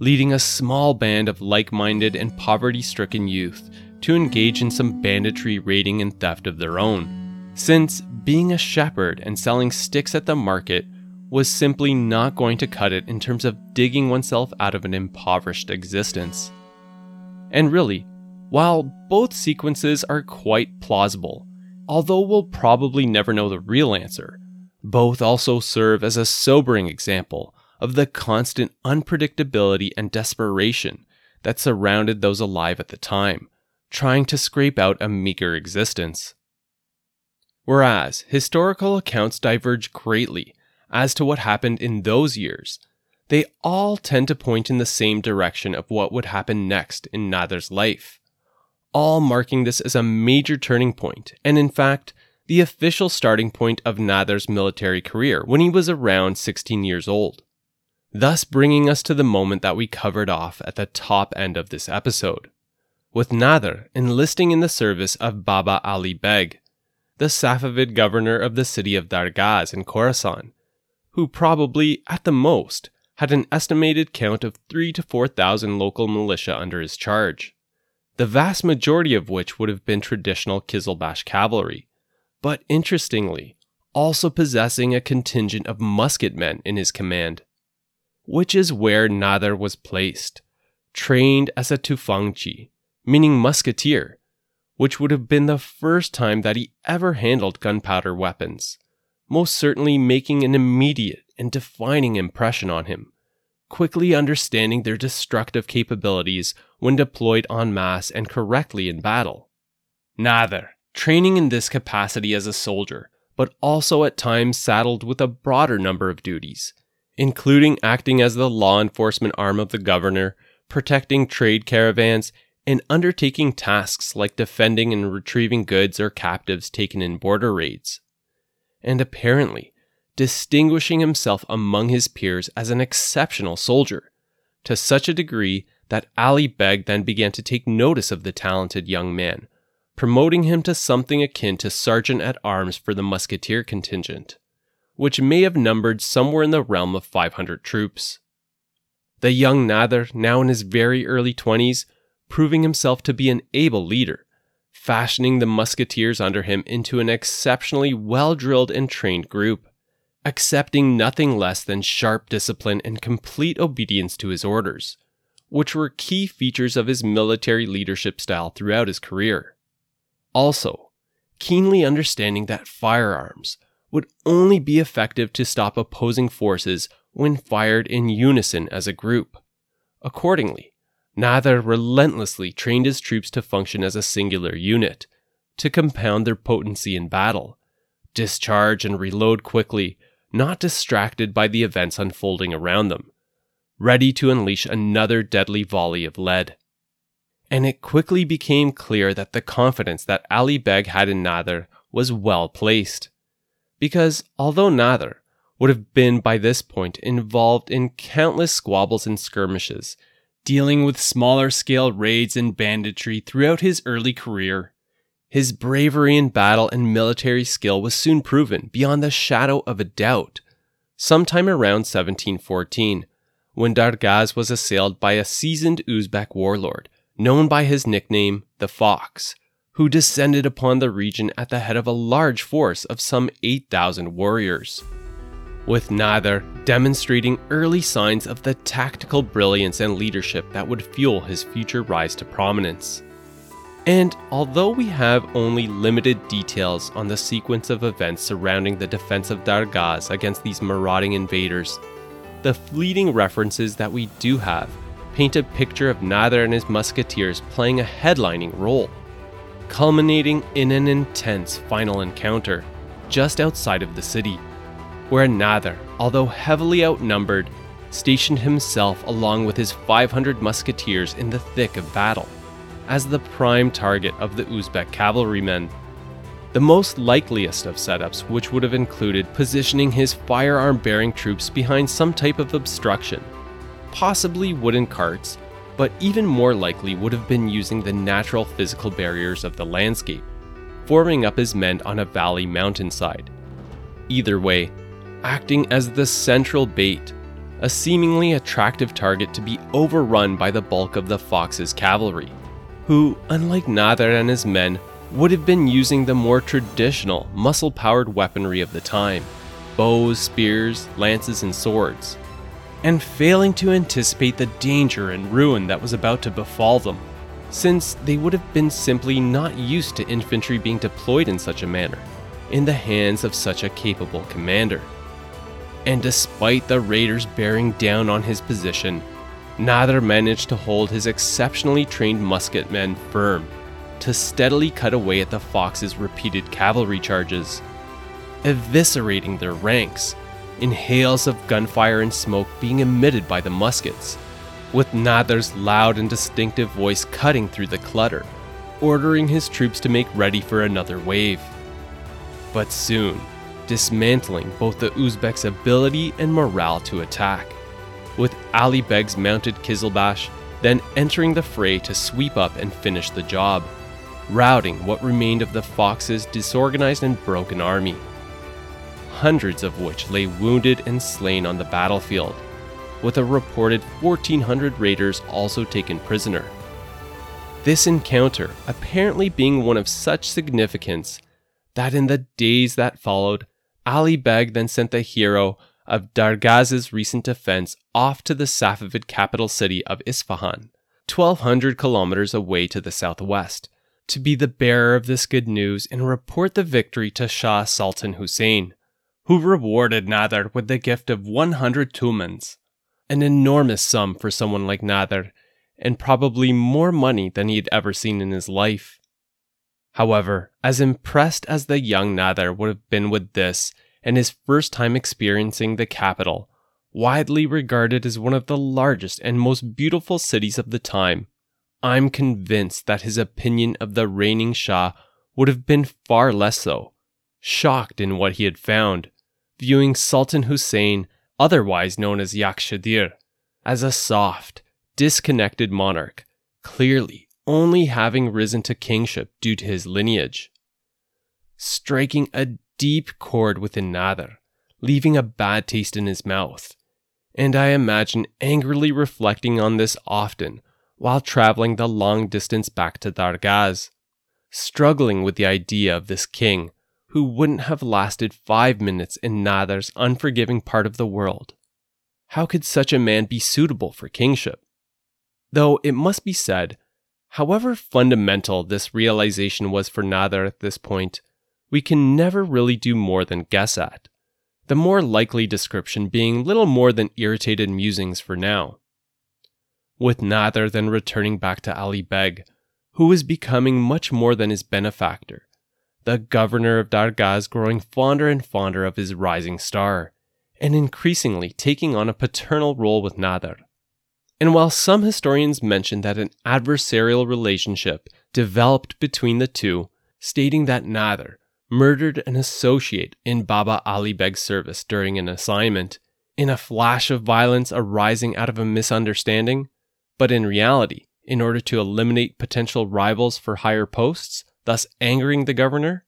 Speaker 2: leading a small band of like minded and poverty stricken youth to engage in some banditry, raiding, and theft of their own. Since being a shepherd and selling sticks at the market was simply not going to cut it in terms of digging oneself out of an impoverished existence. And really, while both sequences are quite plausible, although we'll probably never know the real answer, both also serve as a sobering example of the constant unpredictability and desperation that surrounded those alive at the time, trying to scrape out a meager existence. Whereas historical accounts diverge greatly as to what happened in those years, they all tend to point in the same direction of what would happen next in Nader's life all marking this as a major turning point, and in fact, the official starting point of Nader's military career when he was around 16 years old. Thus, bringing us to the moment that we covered off at the top end of this episode, with Nader enlisting in the service of Baba Ali Beg, the Safavid governor of the city of Dargaz in Khorasan, who probably, at the most, had an estimated count of 3 to 4,000 local militia under his charge the vast majority of which would have been traditional Kizilbash cavalry, but interestingly, also possessing a contingent of musketmen in his command, which is where Nader was placed, trained as a tufangchi, meaning musketeer, which would have been the first time that he ever handled gunpowder weapons, most certainly making an immediate and defining impression on him quickly understanding their destructive capabilities when deployed en masse and correctly in battle. Nader, training in this capacity as a soldier, but also at times saddled with a broader number of duties, including acting as the law enforcement arm of the governor, protecting trade caravans, and undertaking tasks like defending and retrieving goods or captives taken in border raids. And apparently, distinguishing himself among his peers as an exceptional soldier, to such a degree that Ali Beg then began to take notice of the talented young man, promoting him to something akin to sergeant at arms for the musketeer contingent, which may have numbered somewhere in the realm of 500 troops. The young Nader, now in his very early 20s, proving himself to be an able leader, fashioning the musketeers under him into an exceptionally well drilled and trained group accepting nothing less than sharp discipline and complete obedience to his orders, which were key features of his military leadership style throughout his career. Also, keenly understanding that firearms would only be effective to stop opposing forces when fired in unison as a group. Accordingly, Nader relentlessly trained his troops to function as a singular unit, to compound their potency in battle, discharge and reload quickly not distracted by the events unfolding around them, ready to unleash another deadly volley of lead. And it quickly became clear that the confidence that Ali Beg had in Nader was well placed. Because although Nader would have been by this point involved in countless squabbles and skirmishes, dealing with smaller scale raids and banditry throughout his early career, his bravery in battle and military skill was soon proven beyond the shadow of a doubt. Sometime around 1714, when Dargaz was assailed by a seasoned Uzbek warlord, known by his nickname the Fox, who descended upon the region at the head of a large force of some 8,000 warriors. With Nader demonstrating early signs of the tactical brilliance and leadership that would fuel his future rise to prominence. And although we have only limited details on the sequence of events surrounding the defense of Dargaz against these marauding invaders, the fleeting references that we do have paint a picture of Nader and his musketeers playing a headlining role. Culminating in an intense final encounter just outside of the city, where Nader, although heavily outnumbered, stationed himself along with his 500 musketeers in the thick of battle, as the prime target of the Uzbek cavalrymen. The most likeliest of setups, which would have included positioning his firearm bearing troops behind some type of obstruction, possibly wooden carts, but even more likely would have been using the natural physical barriers of the landscape, forming up his men on a valley mountainside. Either way, acting as the central bait a seemingly attractive target to be overrun by the bulk of the Fox's cavalry, who, unlike Nader and his men, would have been using the more traditional, muscle powered weaponry of the time bows, spears, lances, and swords, and failing to anticipate the danger and ruin that was about to befall them, since they would have been simply not used to infantry being deployed in such a manner, in the hands of such a capable commander. And despite the raiders bearing down on his position, Nader managed to hold his exceptionally trained musketmen firm to steadily cut away at the Fox's repeated cavalry charges, eviscerating their ranks in hails of gunfire and smoke being emitted by the muskets, with Nader's loud and distinctive voice cutting through the clutter, ordering his troops to make ready for another wave. But soon, dismantling both the Uzbeks' ability and morale to attack, with Ali Beg's mounted Kizilbash then entering the fray to sweep up and finish the job, routing what remained of the Fox's disorganized and broken army, hundreds of which lay wounded and slain on the battlefield, with a reported 1,400 raiders also taken prisoner. This encounter apparently being one of such significance that in the days that followed, Ali Beg then sent the hero of Dargaz's recent defense off to the Safavid capital city of Isfahan, 1200 kilometers away to the southwest, to be the bearer of this good news and report the victory to Shah Sultan Hussein, who rewarded Nader with the gift of 100 tumans, an enormous sum for someone like Nader, and probably more money than he had ever seen in his life. However, as impressed as the young Nader would have been with this and his first time experiencing the capital, widely regarded as one of the largest and most beautiful cities of the time, I'm convinced that his opinion of the reigning Shah would have been far less so, shocked in what he had found, viewing Sultan Hussein, otherwise known as Yakshadir, as a soft, disconnected monarch, clearly only having risen to kingship due to his lineage. Striking a deep chord within Nader, leaving a bad taste in his mouth, and I imagine angrily reflecting on this often while traveling the long distance back to Dargaz, struggling with the idea of this king who wouldn't have lasted five minutes in Nader's unforgiving part of the world. How could such a man be suitable for kingship? Though it must be said However fundamental this realization was for Nader at this point, we can never really do more than guess at. The more likely description being little more than irritated musings for now. With Nader then returning back to Ali Beg, who was becoming much more than his benefactor, the governor of Dargaz growing fonder and fonder of his rising star, and increasingly taking on a paternal role with Nader. And while some historians mention that an adversarial relationship developed between the two, stating that Nader murdered an associate in Baba Ali Beg's service during an assignment, in a flash of violence arising out of a misunderstanding, but in reality, in order to eliminate potential rivals for higher posts, thus angering the governor?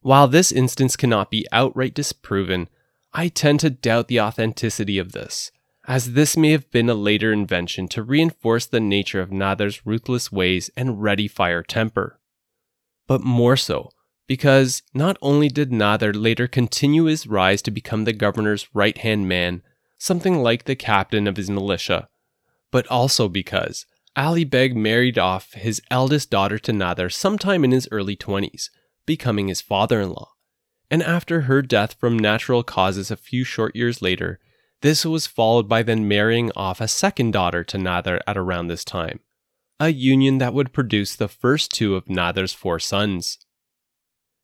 Speaker 2: While this instance cannot be outright disproven, I tend to doubt the authenticity of this as this may have been a later invention to reinforce the nature of Nader's ruthless ways and ready fire temper. But more so, because not only did Nader later continue his rise to become the governor's right hand man, something like the captain of his militia, but also because Ali Beg married off his eldest daughter to Nader sometime in his early 20s, becoming his father in law. And after her death from natural causes a few short years later, this was followed by then marrying off a second daughter to Nader at around this time, a union that would produce the first two of Nader's four sons.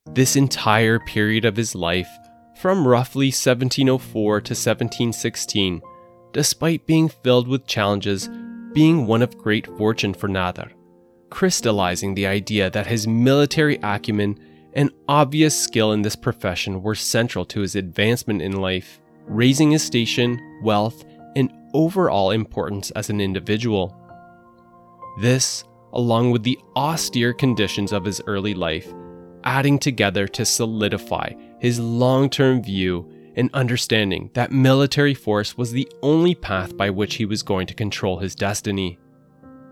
Speaker 2: This entire period of his life, from roughly 1704 to 1716, despite being filled with challenges, being one of great fortune for Nader, crystallizing the idea that his military acumen and obvious skill in this profession were central to his advancement in life, raising his station, wealth, and overall importance as an individual. This, along with the austere conditions of his early life, adding together to solidify his long term view and understanding that military force was the only path by which he was going to control his destiny.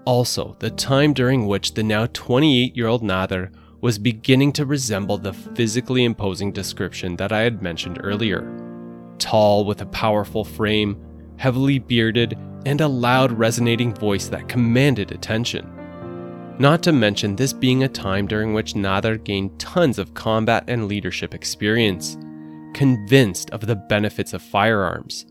Speaker 2: Also, the time during which the now 28 year old Nader was beginning to resemble the physically imposing description that I had mentioned earlier. Tall with a powerful frame, heavily bearded, and a loud resonating voice that commanded attention. Not to mention this being a time during which Nader gained tons of combat and leadership experience, convinced of the benefits of firearms,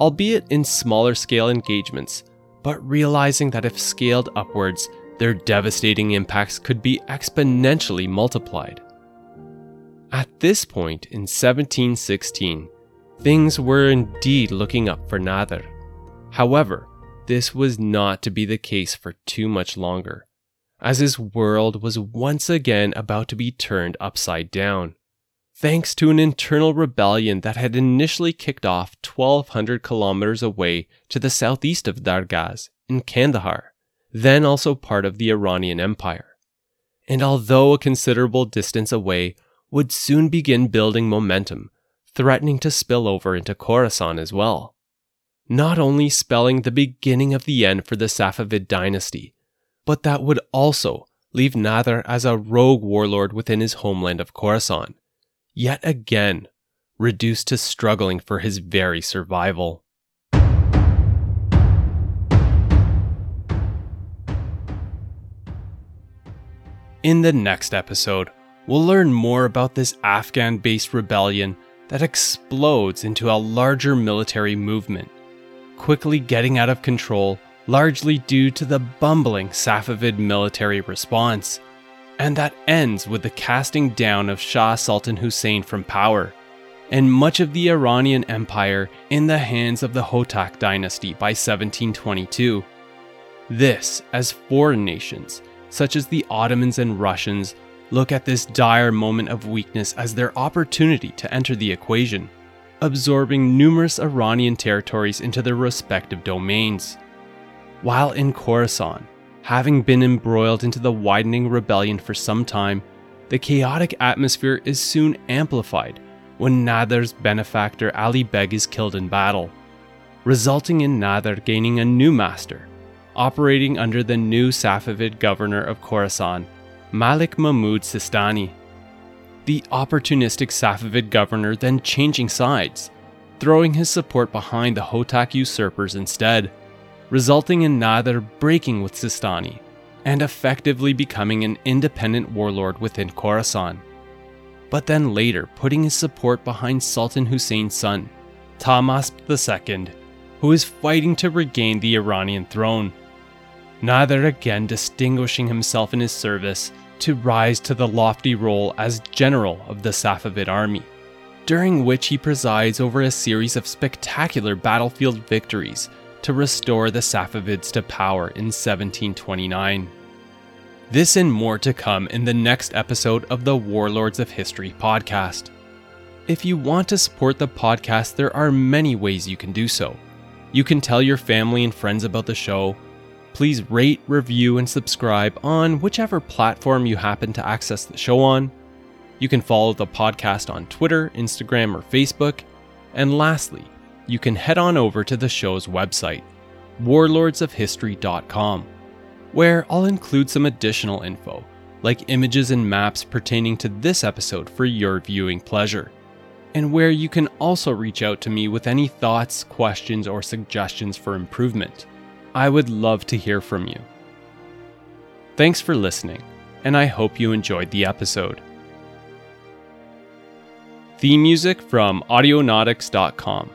Speaker 2: albeit in smaller scale engagements, but realizing that if scaled upwards, their devastating impacts could be exponentially multiplied. At this point in 1716, things were indeed looking up for Nader. However, this was not to be the case for too much longer, as his world was once again about to be turned upside down. Thanks to an internal rebellion that had initially kicked off 1,200 kilometers away to the southeast of Dargaz in Kandahar then also part of the Iranian Empire. And although a considerable distance away, would soon begin building momentum, threatening to spill over into Khorasan as well. Not only spelling the beginning of the end for the Safavid dynasty, but that would also leave Nader as a rogue warlord within his homeland of Khorasan, yet again reduced to struggling for his very survival. In the next episode, we'll learn more about this Afghan based rebellion that explodes into a larger military movement, quickly getting out of control largely due to the bumbling Safavid military response, and that ends with the casting down of Shah Sultan Hussein from power, and much of the Iranian Empire in the hands of the Hotak dynasty by 1722. This, as foreign nations, such as the Ottomans and Russians, look at this dire moment of weakness as their opportunity to enter the equation, absorbing numerous Iranian territories into their respective domains. While in Khorasan, having been embroiled into the widening rebellion for some time, the chaotic atmosphere is soon amplified when Nader's benefactor Ali Beg is killed in battle, resulting in Nader gaining a new master, operating under the new Safavid governor of Khorasan, Malik Mahmud Sistani. The opportunistic Safavid governor then changing sides, throwing his support behind the Hotak usurpers instead, resulting in Nader breaking with Sistani and effectively becoming an independent warlord within Khorasan. But then later putting his support behind Sultan Hussein's son, Tahmasp II, who is fighting to regain the Iranian throne Nader again distinguishing himself in his service to rise to the lofty role as general of the Safavid army, during which he presides over a series of spectacular battlefield victories to restore the Safavids to power in 1729. This and more to come in the next episode of the Warlords of History podcast. If you want to support the podcast, there are many ways you can do so. You can tell your family and friends about the show Please rate, review, and subscribe on whichever platform you happen to access the show on. You can follow the podcast on Twitter, Instagram, or Facebook. And lastly, you can head on over to the show's website, warlordsofhistory.com, where I'll include some additional info, like images and maps pertaining to this episode for your viewing pleasure, and where you can also reach out to me with any thoughts, questions, or suggestions for improvement. I would love to hear from you. Thanks for listening, and I hope you enjoyed the episode. Theme music from Audionautix.com.